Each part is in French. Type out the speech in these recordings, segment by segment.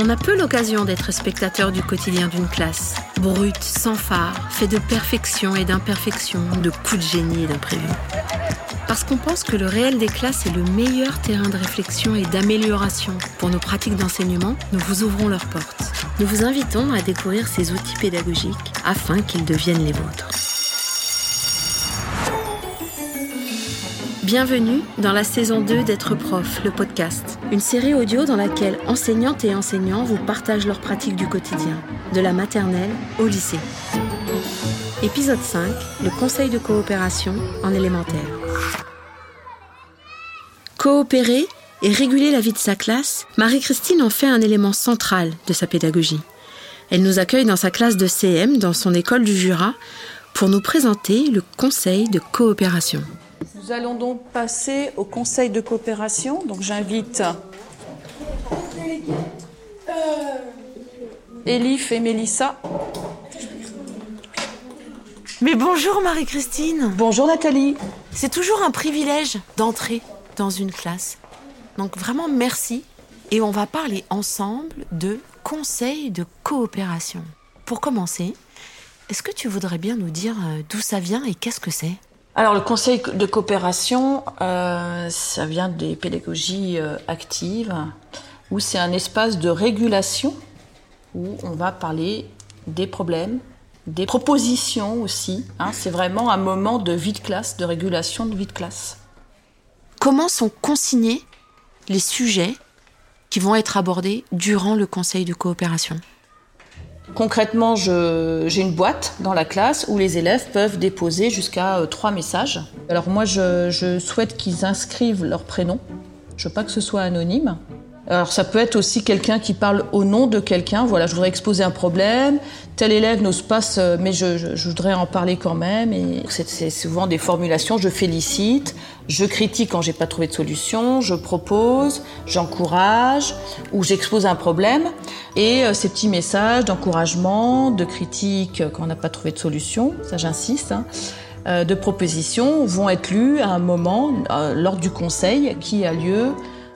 On a peu l'occasion d'être spectateur du quotidien d'une classe. Brute, sans phare, fait de perfection et d'imperfection, de coups de génie et d'imprévus. Parce qu'on pense que le réel des classes est le meilleur terrain de réflexion et d'amélioration pour nos pratiques d'enseignement, nous vous ouvrons leurs portes. Nous vous invitons à découvrir ces outils pédagogiques afin qu'ils deviennent les vôtres. Bienvenue dans la saison 2 d'être prof, le podcast, une série audio dans laquelle enseignantes et enseignants vous partagent leurs pratiques du quotidien, de la maternelle au lycée. Épisode 5, le conseil de coopération en élémentaire. Coopérer et réguler la vie de sa classe, Marie-Christine en fait un élément central de sa pédagogie. Elle nous accueille dans sa classe de CM dans son école du Jura pour nous présenter le conseil de coopération. Nous allons donc passer au conseil de coopération. Donc j'invite Elif et Mélissa. Mais bonjour Marie-Christine Bonjour Nathalie. C'est toujours un privilège d'entrer dans une classe. Donc vraiment merci. Et on va parler ensemble de conseil de coopération. Pour commencer, est-ce que tu voudrais bien nous dire euh, d'où ça vient et qu'est-ce que c'est? Alors le conseil de coopération, euh, ça vient des pédagogies euh, actives, où c'est un espace de régulation, où on va parler des problèmes, des propositions aussi. hein. c'est vraiment un moment de vie de classe, de régulation de vie de classe. Comment sont consignés les sujets qui vont être abordés durant le conseil de coopération? Concrètement, j'ai une boîte dans la classe où les élèves peuvent déposer jusqu'à euh, trois messages. Alors moi, je, souhaite qu'ils inscrivent leur prénom. Je veux pas que ce soit anonyme. Alors ça peut être aussi quelqu'un qui parle au nom de quelqu'un. Voilà, je voudrais exposer un problème. Tel élève n'ose pas, mais je, je- voudrais en parler quand même. Et c'est souvent des formulations. Je félicite, je critique quand j'ai pas trouvé de solution, je propose, j'encourage ou j'expose un problème. Et euh, ces petits messages d'encouragement, de critique quand on n'a pas trouvé de solution, ça j'insiste. hein, euh, de propositions vont être lues à un moment euh, lors du conseil qui a lieu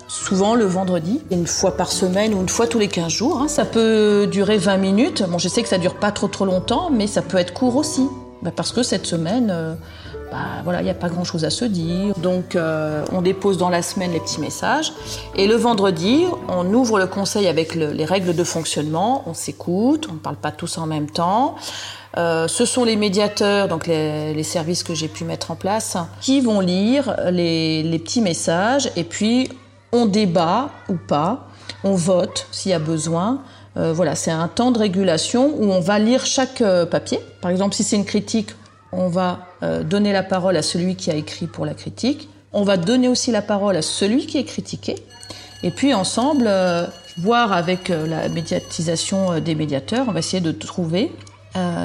souvent le vendredi, une fois par semaine ou une fois tous les 15 jours. hein. Ça peut durer 20 minutes. Bon, je sais que ça dure pas trop trop longtemps, mais ça peut être court aussi. Bah, parce que cette semaine, euh, bah, voilà, il n'y a pas grand-chose à se dire. Donc, euh, on dépose dans la semaine les petits messages. Et le vendredi, on ouvre le conseil avec le- les règles de fonctionnement. On s'écoute, on ne parle pas tous en même temps. Euh, ce sont les médiateurs, donc les, services que j'ai pu mettre en place, qui vont lire les, petits messages et puis on débat ou pas, on vote s'il y a besoin. Euh, voilà, c'est un temps de régulation où on va lire chaque papier. Par exemple, si c'est une critique, on va euh, donner la parole à celui qui a écrit pour la critique. On va donner aussi la parole à celui qui est critiqué. Et puis ensemble, euh, voir avec euh, la médiatisation des médiateurs, on va essayer de trouver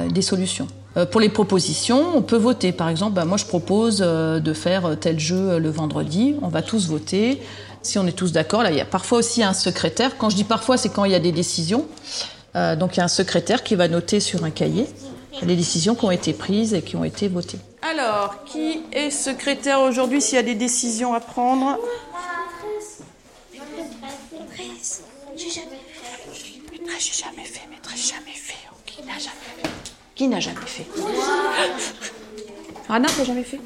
des solutions. Pour les propositions, on peut voter. Par exemple, bah, moi je propose de faire tel jeu le vendredi. On va tous voter. Si on est tous d'accord, là il y a parfois aussi un secrétaire. Quand je dis parfois, c'est quand il y a des décisions. Donc il y a un secrétaire qui va noter sur un cahier les décisions qui ont été prises et qui ont été votées. Alors, qui est secrétaire aujourd'hui s'il y a des décisions à prendre? Maîtresse, j'ai jamais fait. Maîtresse, j'ai jamais fait, maîtresse, jamais fait. Qui n'a jamais fait? Qui n'a jamais fait Anna, t'as jamais fait?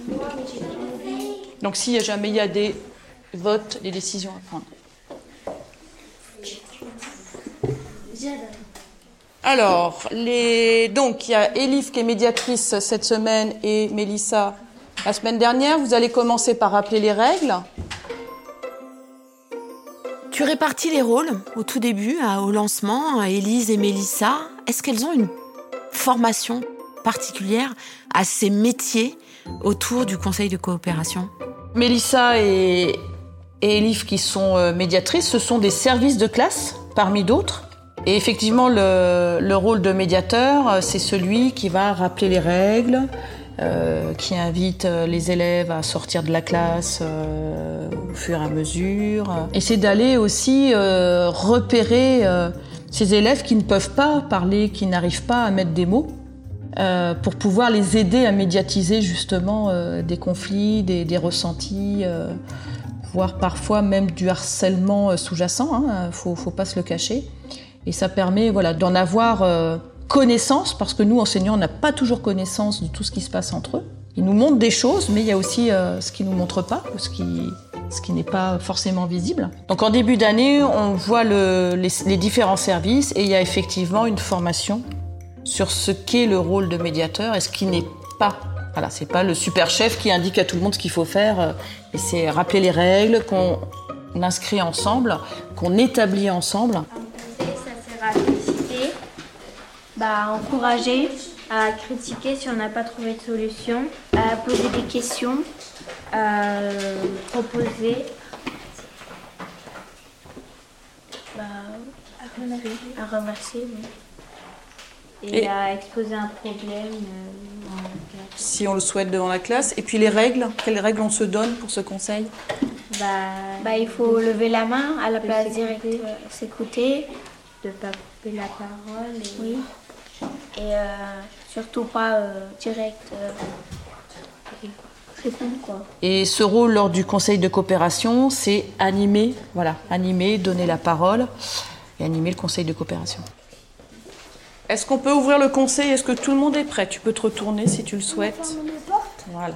Donc, si jamais il y a des votes, des décisions à prendre. Alors, les... donc il y a Elif qui est médiatrice cette semaine et Mélissa la semaine dernière. Vous allez commencer par rappeler les règles. Tu répartis les rôles au tout début, à- au lancement, à Élise et Mélissa. Est-ce qu'elles ont une formation particulière à ces métiers autour du conseil de coopération? Mélissa et, et Elif, qui sont euh, médiatrices, ce sont des services de classe parmi d'autres. Et effectivement, le, le rôle de médiateur, euh, c'est celui qui va rappeler les règles, euh, qui invite euh, les élèves à sortir de la classe au fur et à mesure. Et c'est d'aller aussi repérer ces élèves qui ne peuvent pas parler, qui n'arrivent pas à mettre des mots. pour pouvoir les aider à médiatiser justement des conflits, des, ressentis, voire parfois même du harcèlement sous-jacent, hein, faut, faut pas se le cacher. Et ça permet voilà, d'en avoir euh, connaissance, parce que nous, enseignants, on n'a pas toujours connaissance de tout ce qui se passe entre eux. Ils nous montrent des choses, mais il y a aussi euh, ce qu'ils ne nous montrent pas, ce qui, ce qui n'est pas forcément visible. Donc en début d'année, on voit le, les, les différents services et il y a effectivement une formation sur ce qu'est le rôle de médiateur et ce qui n'est pas. Voilà, c'est pas le super chef qui indique à tout le monde ce qu'il faut faire. euh, Et c'est rappeler les règles qu'on inscrit ensemble, qu'on établit ensemble. À féliciter, bah, encourager, à critiquer si on n'a pas trouvé de solution, à poser des questions, à proposer. Bah, à remercier. oui. Et, Et- à exposer un problème. euh, classe. Si on le souhaite devant la classe. Et puis les règles, quelles règles on se donne pour ce conseil? Bah, bah, il faut lever la main à la place directe, euh, s'écouter, de pas couper la parole. Et, oui. Et euh, surtout pas euh, direct euh, répondre quoi. Et ce rôle lors du conseil de coopération, c'est animer, voilà, animer, donner la parole et animer le conseil de coopération. Est-ce qu'on peut ouvrir le conseil? Est-ce que tout le monde est prêt? Tu peux te retourner si tu le souhaites. Voilà.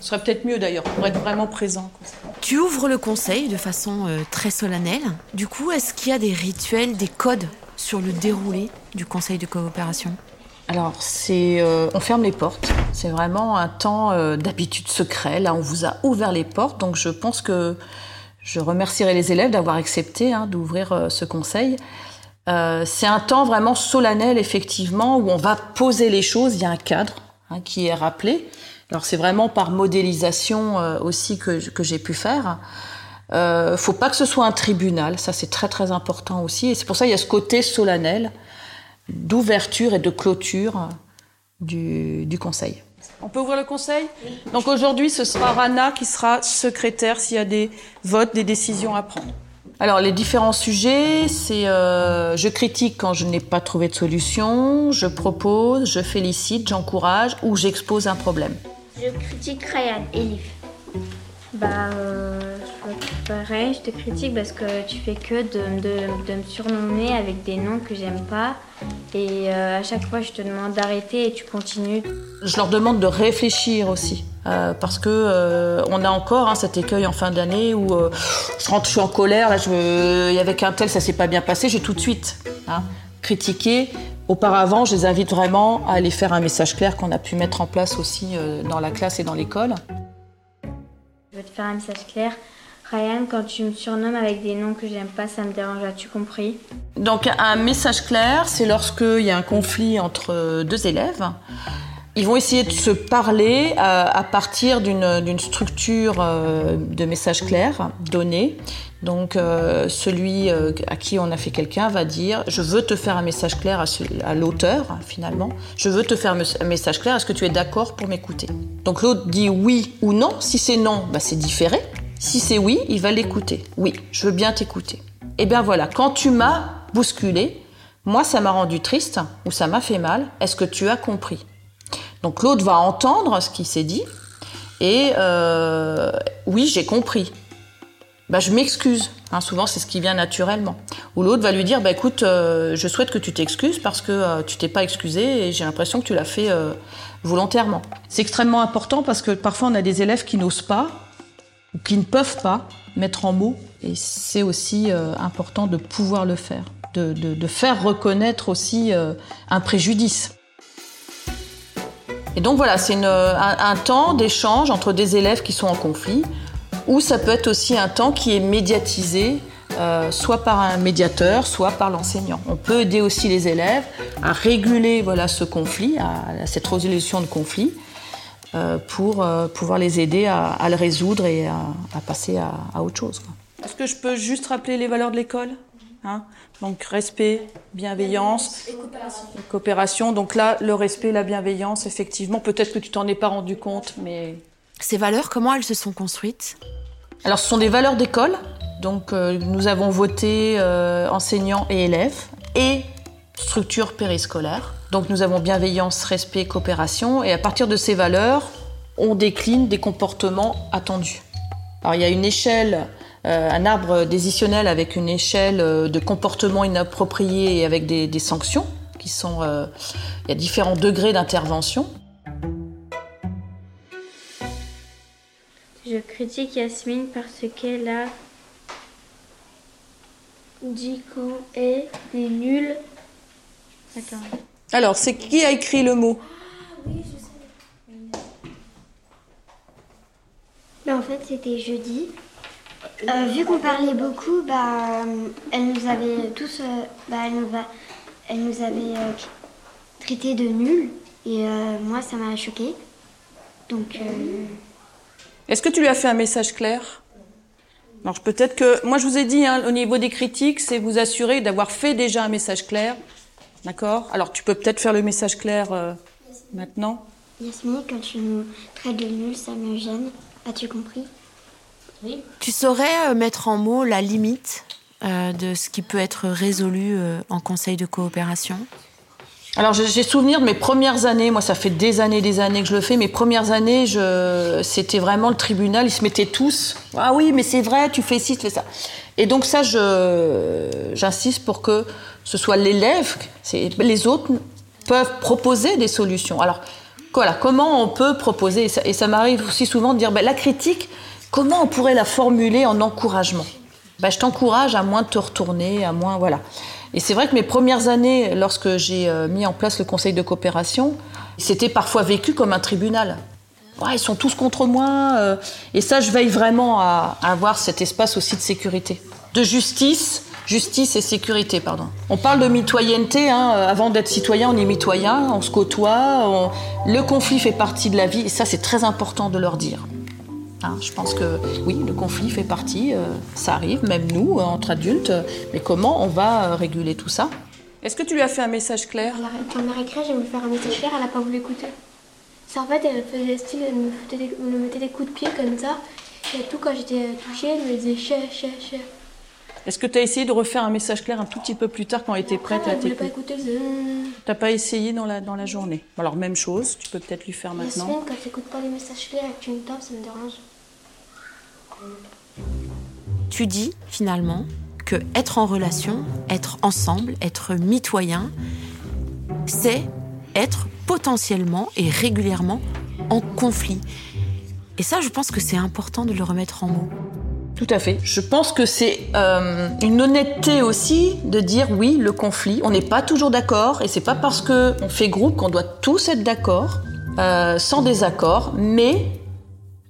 Ce serait peut-être mieux d'ailleurs pour être vraiment présent. Tu ouvres le conseil de façon euh, très solennelle. Du coup, est-ce qu'il y a des rituels, des codes sur le déroulé du conseil de coopération? Alors, c'est, euh, on ferme les portes. C'est vraiment un temps euh, d'habitude secret. Là, on vous a ouvert les portes, donc je pense que je remercierai les élèves d'avoir accepté hein, d'ouvrir euh, ce conseil. Euh, c'est un temps vraiment solennel, effectivement, où on va poser les choses. Il y a un cadre hein, qui est rappelé. Alors, c'est vraiment par modélisation euh, aussi que, que j'ai pu faire. Euh, faut pas que ce soit un tribunal, ça c'est très très important aussi. Et c'est pour ça qu'il y a ce côté solennel d'ouverture et de clôture du, du conseil. On peut ouvrir le conseil? Donc aujourd'hui, ce sera Rana qui sera secrétaire s'il y a des votes, des décisions à prendre. Alors les différents sujets, c'est euh, je critique quand je n'ai pas trouvé de solution, je propose, je félicite, j'encourage ou j'expose un problème. Je critique Ryan et Liv. Bah, euh, je- pareil, je te critique parce que tu fais que de, de- de me surnommer avec des noms que j'aime pas. Et euh, à chaque fois, je te demande d'arrêter et tu continues. Je leur demande de réfléchir aussi. euh, parce que euh, on a encore hein, cet écueil en fin d'année où euh, je rentre, je suis en colère, là, je me- il y avait qu'un tel, ça s'est pas bien passé, j'ai tout de suite hein, critiqué. Auparavant, je les invite vraiment à aller faire un message clair qu'on a pu mettre en place aussi euh, dans la classe et dans l'école. Je veux te faire un message clair. Ryan, quand tu me surnommes avec des noms que j'aime pas, ça me dérange. As-tu compris? Donc un message clair, c'est lorsqu'il y a un conflit entre deux élèves. Ils vont essayer de se parler à, à partir d'une structure euh, de message clair donné. Donc euh, celui euh, à qui on a fait quelqu'un va dire je veux te faire un message clair à, l'auteur hein, finalement. Je veux te faire un message clair. Est-ce que tu es d'accord pour m'écouter? Donc l'autre dit oui ou non. Si c'est non, bah, c'est différé. Si c'est oui, il va l'écouter. Oui, je veux bien t'écouter. Eh bien voilà, quand tu m'as bousculé, moi ça m'a rendu triste ou ça m'a fait mal, est-ce que tu as compris? Donc l'autre va entendre ce qui s'est dit et euh, oui, j'ai compris. Bah, je m'excuse. Hein, souvent, c'est ce qui vient naturellement. Ou l'autre va lui dire, bah, écoute, euh, je souhaite que tu t'excuses parce que euh, tu t'es pas excusé et j'ai l'impression que tu l'as fait euh, volontairement. C'est extrêmement important parce que parfois on a des élèves qui n'osent pas ou qui ne peuvent pas mettre en mots. Et c'est aussi euh, important de pouvoir le faire, de, de- de faire reconnaître aussi un préjudice. Et donc voilà, c'est un temps d'échange entre des élèves qui sont en conflit, ou ça peut être aussi un temps qui est médiatisé, euh, soit par un médiateur, soit par l'enseignant. On peut aider aussi les élèves à réguler voilà, ce conflit, à, cette résolution de conflit, euh, pour euh, pouvoir les aider à, le résoudre et à, passer à, autre chose. Est-ce que je peux juste rappeler les valeurs de l'école Hein? Donc respect, bienveillance, et coopération. Donc là, le respect, la bienveillance, effectivement, peut-être que tu t'en es pas rendu compte, mais Ces valeurs, comment elles se sont construites? Alors, ce sont des valeurs d'école. Donc, euh, nous avons voté euh, enseignants et élèves et structure périscolaire. Donc, nous avons bienveillance, respect, coopération. Et à partir de ces valeurs, on décline des comportements attendus. Alors, il y a une échelle euh, un arbre décisionnel avec une échelle de comportement inapproprié et avec des, des sanctions qui sont. il y a différents degrés d'intervention. Critique Yasmine parce qu'elle a dit quand est des nuls. Attends. Alors, c'est qui a écrit le mot? Mais en fait, c'était jeudi. Euh, vu qu'on parlait beaucoup, bah, euh, elle nous avait tous, euh, bah, elle nous, va- elle nous avait euh, traité de nuls. Et euh, moi, ça m'a choqué. Donc, euh, Est-ce que tu lui as fait un message clair? Alors je- peut-être que moi je vous ai dit hein, au niveau des critiques, c'est vous assurer d'avoir fait déjà un message clair, d'accord? Alors tu peux peut-être faire le message clair euh, maintenant. Yasmine, quand tu nous traites de nuls, ça me gêne. As-tu compris? Tu saurais euh, mettre en mots la limite euh, de ce qui peut être résolu euh, en conseil de coopération? Alors j'ai souvenir de mes premières années, moi ça fait des années, des années que je le fais. Mes premières années, c'était vraiment le tribunal, ils se mettaient tous. Ah oui, mais c'est vrai, tu fais ci, tu fais ça. Et donc ça, j'insiste pour que ce soit l'élève, les autres peuvent proposer des solutions. Alors voilà, comment on peut proposer Et ça, et ça m'arrive aussi souvent de dire, ben, la critique, comment on pourrait la formuler en encouragement? Ben, je t'encourage à moins te retourner, à moins voilà. Et c'est vrai que mes premières années, lorsque j'ai euh, mis en place le conseil de coopération, c'était parfois vécu comme un tribunal. Ils sont tous contre moi. euh, et ça, je veille vraiment à, à avoir cet espace aussi de sécurité, de justice, justice et sécurité, pardon. On parle de mitoyenneté. Hein, euh, avant d'être citoyen, on est mitoyen, on se côtoie. on- Le conflit fait partie de la vie, et ça, c'est très important de leur dire. Hein, je pense que oui, le conflit fait partie, euh, ça arrive, même nous, euh, entre adultes, euh, mais comment on va euh, réguler tout ça? Est-ce que tu lui as fait un message clair? La récré, j'ai voulu faire un message clair, elle n'a pas voulu écouter. C'est en fait, elle faisait style, elle me, foutait des- elle me mettait des coups de pied comme ça. Et tout, quand j'étais touchée, elle me disait chè, chè, chè. Est-ce que tu as essayé de refaire un message clair un tout petit peu plus tard quand elle était prête Après, à elle voulait pas t'écouter? écouter, elle faisait. T'as pas essayé dans la, dans la journée? Alors même chose, tu peux peut-être lui faire maintenant? Yasmine, quand tu n'écoutes pas les messages clairs et que tu me tapes, ça me dérange. Tu dis finalement que être en relation, être ensemble, être mitoyen, c'est être potentiellement et régulièrement en conflit. Et ça, je pense que c'est important de le remettre en mots. Tout à fait. Je pense que c'est euh, une honnêteté aussi de dire oui, le conflit, on n'est pas toujours d'accord et c'est pas parce que on fait groupe qu'on doit tous être d'accord, euh, sans désaccord, mais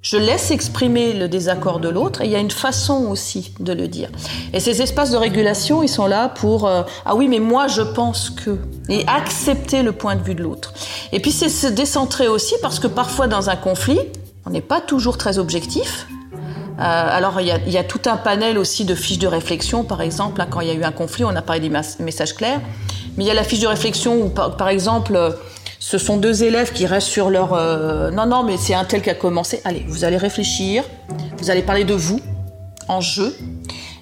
je laisse exprimer le désaccord de l'autre et il y a une façon aussi de le dire. Et ces espaces de régulation, ils sont là pour euh, ah oui, mais moi je pense que et accepter le point de vue de l'autre. Et puis c'est se décentrer aussi parce que parfois dans un conflit, on n'est pas toujours très objectif. Euh, alors, il y, a, y a tout un panel aussi de fiches de réflexion, par exemple. hein, quand il y a eu un conflit, on a parlé des messages clairs. Mais il y a la fiche de réflexion où, par, exemple, ce sont deux élèves qui restent sur leur... euh, non, non, mais c'est un tel qui a commencé. Allez, vous allez réfléchir, vous allez parler de vous, en jeu.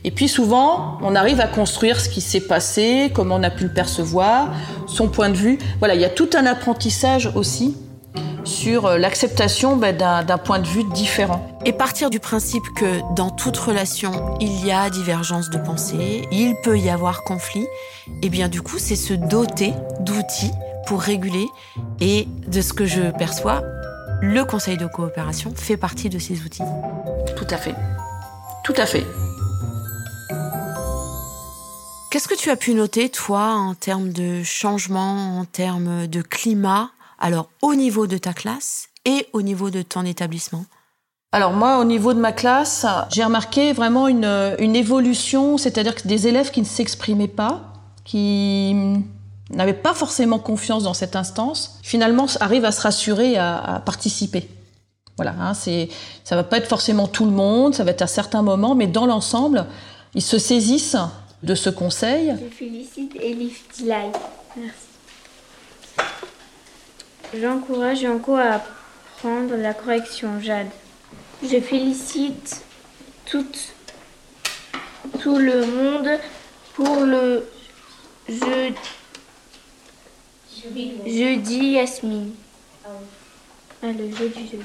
Et puis souvent, on arrive à construire ce qui s'est passé, comment on a pu le percevoir, son point de vue. Voilà, il y a tout un apprentissage aussi sur euh, l'acceptation ben, d'un d'un point de vue différent. Et partir du principe que dans toute relation, il y a divergence de pensée, il peut y avoir conflit, et bien du coup, c'est se doter d'outils pour réguler. Et de ce que je perçois, le conseil de coopération fait partie de ces outils. Tout à fait. Tout à fait. Qu'est-ce que tu as pu noter, toi, en termes de changement, en termes de climat, alors au niveau de ta classe et au niveau de ton établissement? Alors moi, au niveau de ma classe, j'ai remarqué vraiment une, une évolution, c'est-à-dire que des élèves qui ne s'exprimaient pas, qui n'avaient pas forcément confiance dans cette instance, finalement arrivent à se rassurer à, à participer. Voilà, hein, c'est, ça va pas être forcément tout le monde, ça va être à certains moments, mais dans l'ensemble, ils se saisissent de ce conseil. Je félicite Elif Tilay. Merci. J'encourage Yanko à prendre la correction, Jade. Je félicite tout, tout le monde pour le jeu, jeudi Yasmine. Ah, le jeu du jeudi.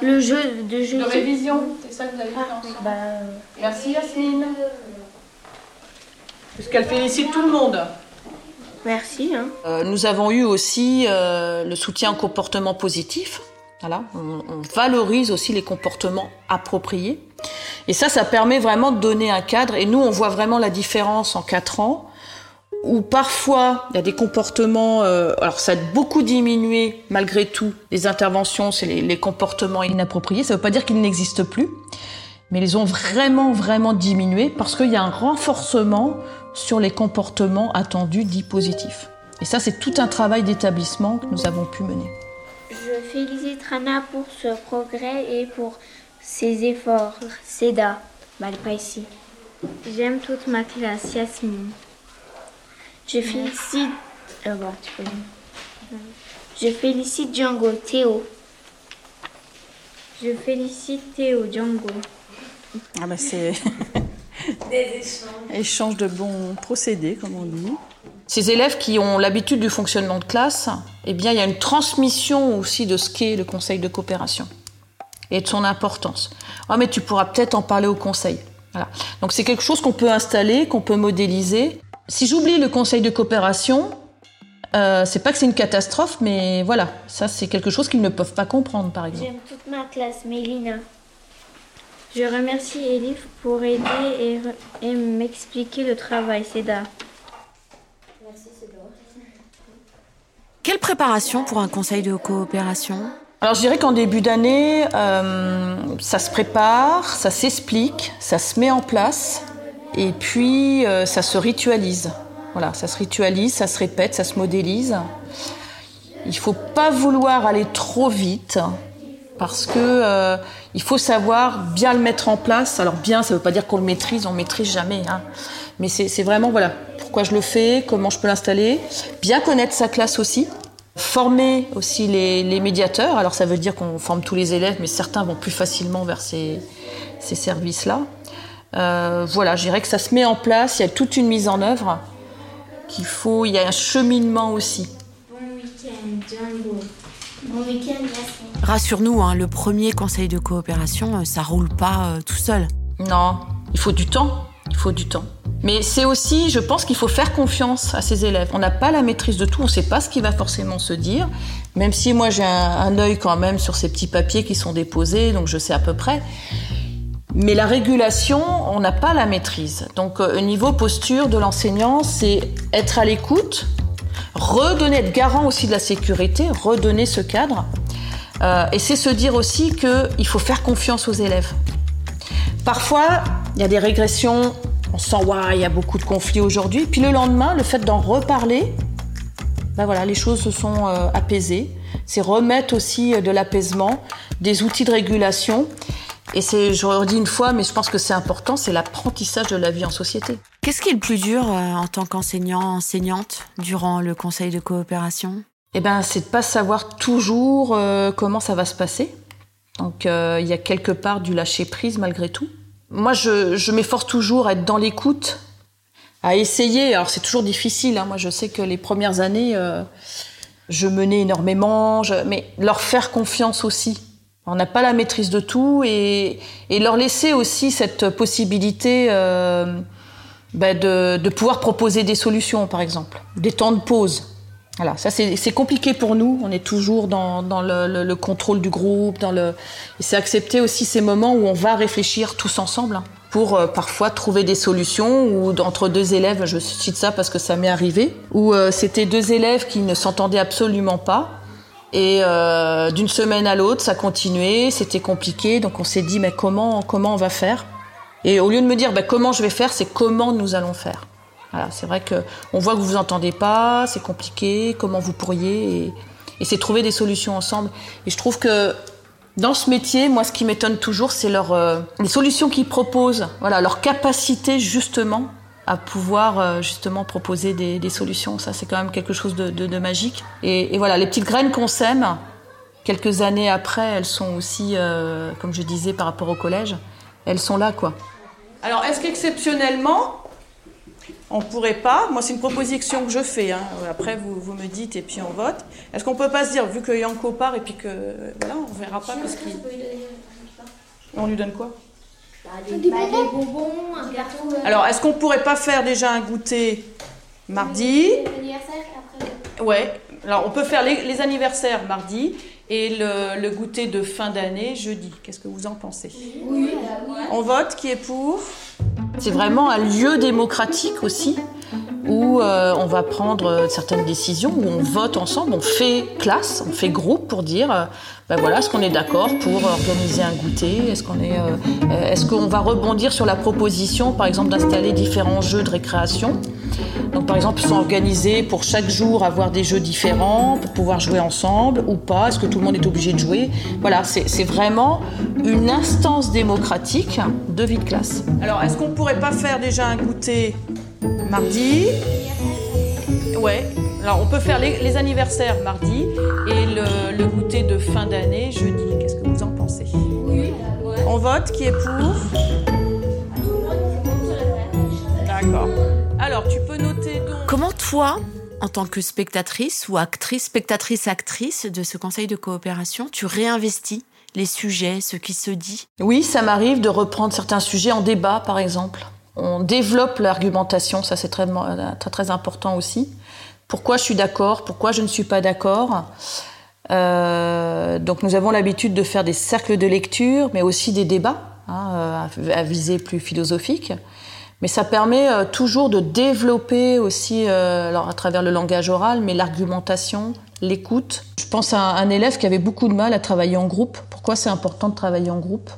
Le jeu de jeu. De révision, c'est ça que vous avez fait ensemble. Bah, Merci Yasmine. Puisqu'elle félicite tout le monde. merci. Hein. Euh, nous avons eu aussi euh, le soutien au comportement positif. Voilà, on, on valorise aussi les comportements appropriés. Et ça, ça permet vraiment de donner un cadre. Et nous, on voit vraiment la différence en quatre ans, où parfois il y a des comportements. euh, alors ça a beaucoup diminué malgré tout. Les interventions, c'est les, comportements inappropriés. Ça ne veut pas dire qu'ils n'existent plus, mais ils ont vraiment, vraiment diminué parce qu'il y a un renforcement sur les comportements attendus dits positifs. Et ça, c'est tout un travail d'établissement que nous avons pu mener. Je félicite Rana pour ce progrès et pour ses efforts. Seda, pas ici. J'aime toute ma classe, Yasmine. Je félicite. Euh, bon, tu peux dire. Je félicite Django, Théo. Je félicite Théo, Django. Ah bah c'est échange de bons procédés, comme on dit. Ces élèves qui ont l'habitude du fonctionnement de classe, eh bien, il y a une transmission aussi de ce qu'est le conseil de coopération et de son importance. Ah, mais tu pourras peut-être en parler au conseil. Voilà. Donc, c'est quelque chose qu'on peut installer, qu'on peut modéliser. Si j'oublie le conseil de coopération, euh, c'est pas que c'est une catastrophe, mais voilà, ça, c'est quelque chose qu'ils ne peuvent pas comprendre, par exemple. J'aime toute ma classe, Mélina. Je remercie Elif pour aider et, m'expliquer le travail, Seda. Quelle préparation pour un conseil de coopération? Alors je dirais qu'en début d'année, euh, ça se prépare, ça s'explique, ça se met en place et puis euh, ça se ritualise. Voilà, ça se ritualise, ça se répète, ça se modélise. Il faut pas vouloir aller trop vite parce que euh, il faut savoir bien le mettre en place. Alors bien, ça veut pas dire qu'on le maîtrise, on maîtrise jamais. Hein. Mais c'est vraiment voilà pourquoi je le fais, comment je peux l'installer, bien connaître sa classe aussi. Former aussi les, les médiateurs. Alors ça veut dire qu'on forme tous les élèves, mais certains vont plus facilement vers ces, ces services-là. Euh, voilà, je dirais que ça se met en place. Il y a toute une mise en œuvre qu'il faut. Il y a un cheminement aussi. Bon week-end, Django. Bon week-end. Rassure-nous, hein, le premier conseil de coopération, euh, ça roule pas euh, tout seul. Non, il faut du temps. Il faut du temps. Mais c'est aussi, je pense qu'il faut faire confiance à ces élèves. On n'a pas la maîtrise de tout, on ne sait pas ce qui va forcément se dire. Même si moi j'ai un, un œil quand même sur ces petits papiers qui sont déposés, donc je sais à peu près. Mais la régulation, on n'a pas la maîtrise. Donc euh, au niveau posture de l'enseignant, c'est être à l'écoute, redonner, être garant aussi de la sécurité, redonner ce cadre. Euh, et c'est se dire aussi qu'il faut faire confiance aux élèves. Parfois, il y a des régressions, on sent il y a beaucoup de conflits aujourd'hui. Puis le lendemain, le fait d'en reparler, ben voilà, les choses se sont euh, apaisées. C'est remettre aussi euh, de l'apaisement, des outils de régulation. Et c'est, je redis une fois, mais je pense que c'est important, c'est l'apprentissage de la vie en société. Qu'est-ce qui est le plus dur euh, en tant qu'enseignant, enseignante, durant le conseil de coopération? Eh ben, c'est de pas savoir toujours euh, comment ça va se passer. Donc, euh, il y a quelque part du lâcher prise malgré tout. Moi, je, je m'efforce toujours à être dans l'écoute, à essayer. Alors, c'est toujours difficile. hein. Moi, je sais que les premières années, je menais énormément, je- mais leur faire confiance aussi. On n'a pas la maîtrise de tout et, et leur laisser aussi cette possibilité euh, ben, de, de pouvoir proposer des solutions, par exemple, des temps de pause. Voilà, ça c'est compliqué pour nous. On est toujours dans, dans le, le- le contrôle du groupe, dans le. C'est accepter aussi ces moments où on va réfléchir tous ensemble hein, pour euh, parfois trouver des solutions. Ou entre deux élèves, je cite ça parce que ça m'est arrivé, où euh, c'était deux élèves qui ne s'entendaient absolument pas. Et euh, d'une semaine à l'autre, ça continuait, c'était compliqué. Donc on s'est dit, mais comment comment on va faire? Et au lieu de me dire, bah, comment je vais faire, c'est comment nous allons faire. Voilà, c'est vrai que on voit que vous vous entendez pas, c'est compliqué, comment vous pourriez, et, et c'est trouver des solutions ensemble. Et je trouve que dans ce métier, moi, ce qui m'étonne toujours, c'est leur euh, les solutions qu'ils proposent, voilà, leur capacité justement à pouvoir euh, justement proposer des, des solutions. Ça, c'est quand même quelque chose de, de- de magique. Et, et voilà, les petites graines qu'on sème, quelques années après, elles sont aussi, euh, comme je disais par rapport au collège, elles sont là, quoi. Alors, est-ce qu'exceptionnellement, on pourrait pas, moi c'est une proposition que je fais, hein. après vous, vous, me dites et puis on vote. Est-ce qu'on peut pas se dire, vu que Yanko part et puis que voilà, on verra pas parce qu'il. On lui donne quoi? Bah, des, bonbons, un gâteau. Alors est-ce qu'on pourrait pas faire déjà un goûter mardi? Ouais, alors on peut faire les, anniversaires mardi et le, le goûter de fin d'année jeudi. Qu'est-ce que vous en pensez? Oui. On vote, qui est pour? C'est vraiment un lieu démocratique aussi où euh, on va prendre certaines décisions, où on vote ensemble, on fait classe, on fait groupe pour dire, euh, ben voilà, est-ce qu'on est d'accord pour organiser un goûter Est-ce qu'on est, euh, va rebondir sur la proposition, par exemple, d'installer différents jeux de récréation? Donc par exemple, s'organiser pour chaque jour avoir des jeux différents, pour pouvoir jouer ensemble ou pas, est-ce que tout le monde est obligé de jouer? Voilà, c'est vraiment une instance démocratique de vie de classe. Alors, est-ce qu'on pourrait pas faire déjà un goûter mardi Ouais. Alors, on peut faire les, anniversaires mardi et le, goûter de fin d'année jeudi. Qu'est-ce que vous en pensez? Oui. On vote Qui est pour? D'accord. Alors, tu peux noter donc. Comment toi, en tant que spectatrice ou actrice, spectatrice, actrice de ce conseil de coopération, tu réinvestis les sujets, ce qui se dit? Oui, ça m'arrive de reprendre certains sujets en débat, par exemple. On développe l'argumentation, ça c'est très, très, important aussi. Pourquoi je suis d'accord, pourquoi je ne suis pas d'accord. Euh, donc nous avons l'habitude de faire des cercles de lecture, mais aussi des débats hein, à visée plus philosophique. Mais ça permet euh, toujours de développer aussi, euh, alors à travers le langage oral, mais l'argumentation, l'écoute. Je pense à un élève qui avait beaucoup de mal à travailler en groupe. Pourquoi c'est important de travailler en groupe?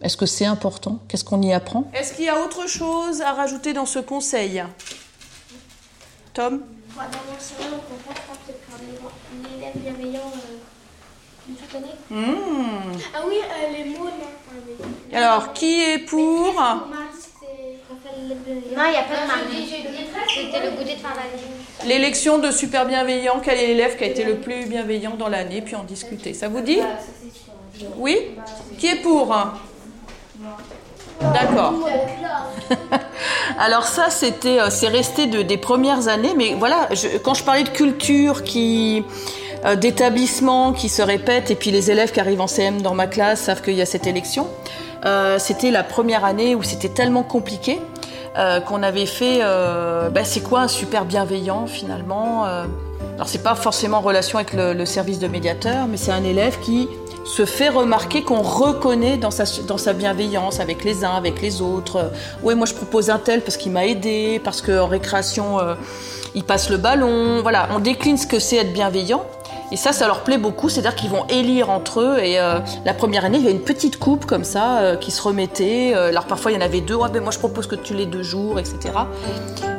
Est-ce que c'est important? Qu'est-ce qu'on y apprend? Est-ce qu'il y a autre chose à rajouter dans ce conseil? Tom? Dans l'enseignement, on peut l'élève bienveillant euh, toute année. Mmh. Ah oui, les mots, non. Alors, qui est pour? Non, il n'y a pas de mardi. C'était le goûter de fin d'année. L'élection de super bienveillant, quel est l'élève qui a été le plus bienveillant dans l'année, puis en discuter. Ça vous dit? Oui? Qui est pour? D'accord. Alors ça, c'était, euh, c'est resté de, des premières années, mais voilà, quand je parlais de culture qui euh, d'établissement qui se répète, et puis les élèves qui arrivent en CM dans ma classe savent qu'il y a cette élection. Euh, c'était la première année où c'était tellement compliqué euh, qu'on avait fait. Bah, c'est quoi un super bienveillant finalement Alors c'est pas forcément en relation avec le, service de médiateur, mais c'est un élève qui se fait remarquer qu'on reconnaît dans sa, dans sa bienveillance avec les uns, avec les autres. Oui, moi je propose un tel parce qu'il m'a aidé, parce qu'en récréation il passe le ballon. Voilà, on décline ce que c'est être bienveillant. Et ça, ça leur plaît beaucoup, c'est-à-dire qu'ils vont élire entre eux. Et euh, la première année, il y a une petite coupe comme ça euh, qui se remettait. Euh, alors parfois, il y en avait deux. Ouais, ben moi, je propose que tu l'aies deux jours, etc.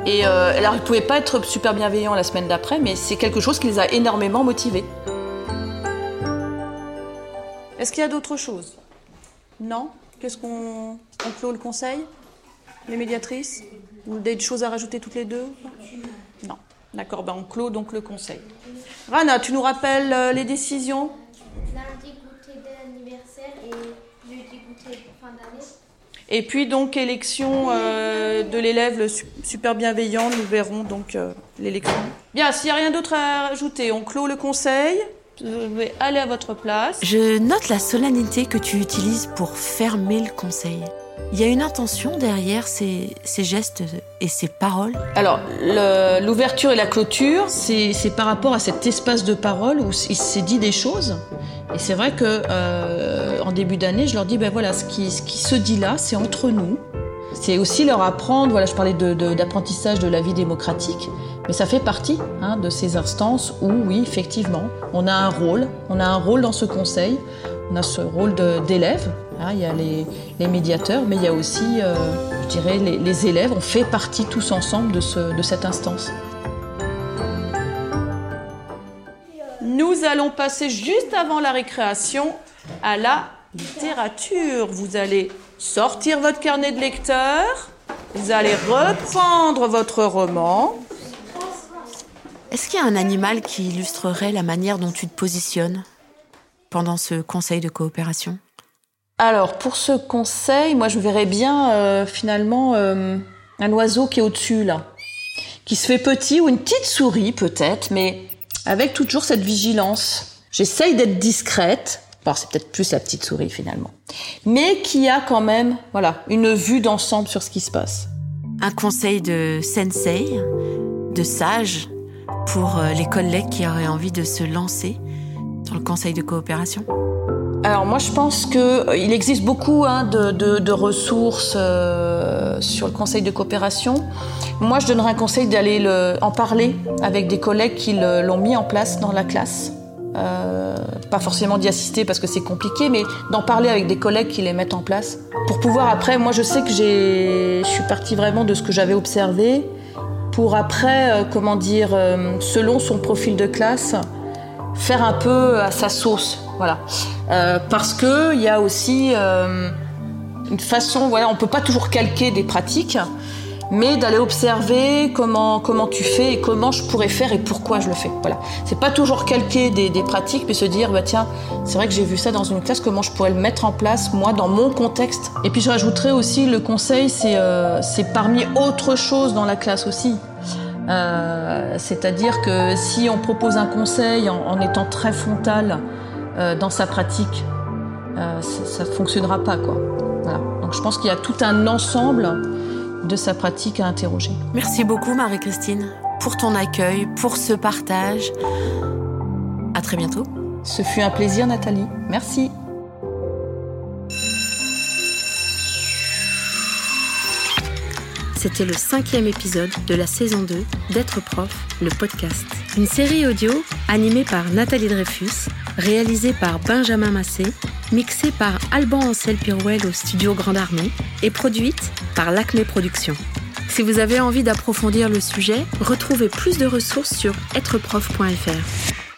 Et alors, ils pouvaient pas être super bienveillants la semaine d'après, mais c'est quelque chose qui les a énormément motivés. Est-ce qu'il y a d'autres choses? Non? Qu'est-ce qu'on on clôt le conseil? Les médiatrices? Avez des choses à rajouter toutes les deux? Non. D'accord, ben on clôt donc le conseil. Rana, tu nous rappelles euh, les décisions? Lundi goûter d'anniversaire et jeudi goûter de fin d'année. Et puis donc élection euh, de l'élève super bienveillant, nous verrons donc euh, l'élection. Bien, s'il n'y a rien d'autre à rajouter, on clôt le conseil. Vous pouvez aller à votre place. Je note la solennité que tu utilises pour fermer le conseil. Il y a une intention derrière ces, gestes et ces paroles? Alors, l'ouverture et la clôture, c'est par rapport à cet espace de parole où il s'est dit des choses. Et c'est vrai que euh, en début d'année, je leur dis, ben voilà, ce qui, ce qui se dit là, c'est entre nous. C'est aussi leur apprendre, voilà, je parlais d'apprentissage de, la vie démocratique, mais ça fait partie hein, de ces instances où, oui, effectivement, on a un rôle, on a un rôle dans ce conseil, on a ce rôle d'élève, hein, il y a les, médiateurs, mais il y a aussi, euh, je dirais, les, élèves. On fait partie tous ensemble de, ce, de cette instance. Nous allons passer juste avant la récréation à la littérature. Vous allez sortir votre carnet de lecteur, vous allez reprendre votre roman. Est-ce qu'il y a un animal qui illustrerait la manière dont tu te positionnes? Pendant ce conseil de coopération? Alors, pour ce conseil, moi, je verrais bien euh, finalement euh, un oiseau qui est au-dessus là, qui se fait petit ou une petite souris peut-être, mais avec toujours cette vigilance. J'essaye d'être discrète. Alors c'est peut-être plus la petite souris finalement, mais qui a quand même, voilà, une vue d'ensemble sur ce qui se passe. Un conseil de sensei, de sage, pour euh, les collègues qui auraient envie de se lancer dans le conseil de coopération alors moi je pense qu'il euh, existe beaucoup hein, de, ressources euh, sur le conseil de coopération. Moi je donnerais un conseil d'aller en parler avec des collègues qui l'ont mis en place dans la classe. pas forcément d'y assister parce que c'est compliqué, mais d'en parler avec des collègues qui les mettent en place. Pour pouvoir après, moi je sais que je suis partie vraiment de ce que j'avais observé pour après, euh, comment dire, euh, selon son profil de classe, faire un peu à sa sauce. Voilà. Euh, parce qu'il y a aussi une façon, voilà, on peut pas toujours calquer des pratiques, mais d'aller observer comment, comment tu fais et comment je pourrais faire et pourquoi je le fais. Voilà. C'est pas toujours calquer des, pratiques, mais se dire, bah tiens, c'est vrai que j'ai vu ça dans une classe, comment je pourrais le mettre en place, moi, dans mon contexte. Et puis je rajouterais aussi, le conseil, c'est euh, parmi autre chose dans la classe aussi. Euh, C'est-à-dire que si on propose un conseil en, en étant très frontal euh, dans sa pratique, euh, ça ne fonctionnera pas. Quoi. Voilà. Donc je pense qu'il y a tout un ensemble de sa pratique à interroger. Merci beaucoup Marie-Christine pour ton accueil, pour ce partage. À très bientôt. Ce fut un plaisir Nathalie. Merci. C'était le cinquième épisode de la saison 2 d'être prof, le podcast. Une série audio animée par Nathalie Dreyfus, réalisée par Benjamin Massé, mixée par Alban Ancel Pirouel au studio Grande Armée et produite par l'Acme Productions. Si vous avez envie d'approfondir le sujet, retrouvez plus de ressources sur êtreprof.fr.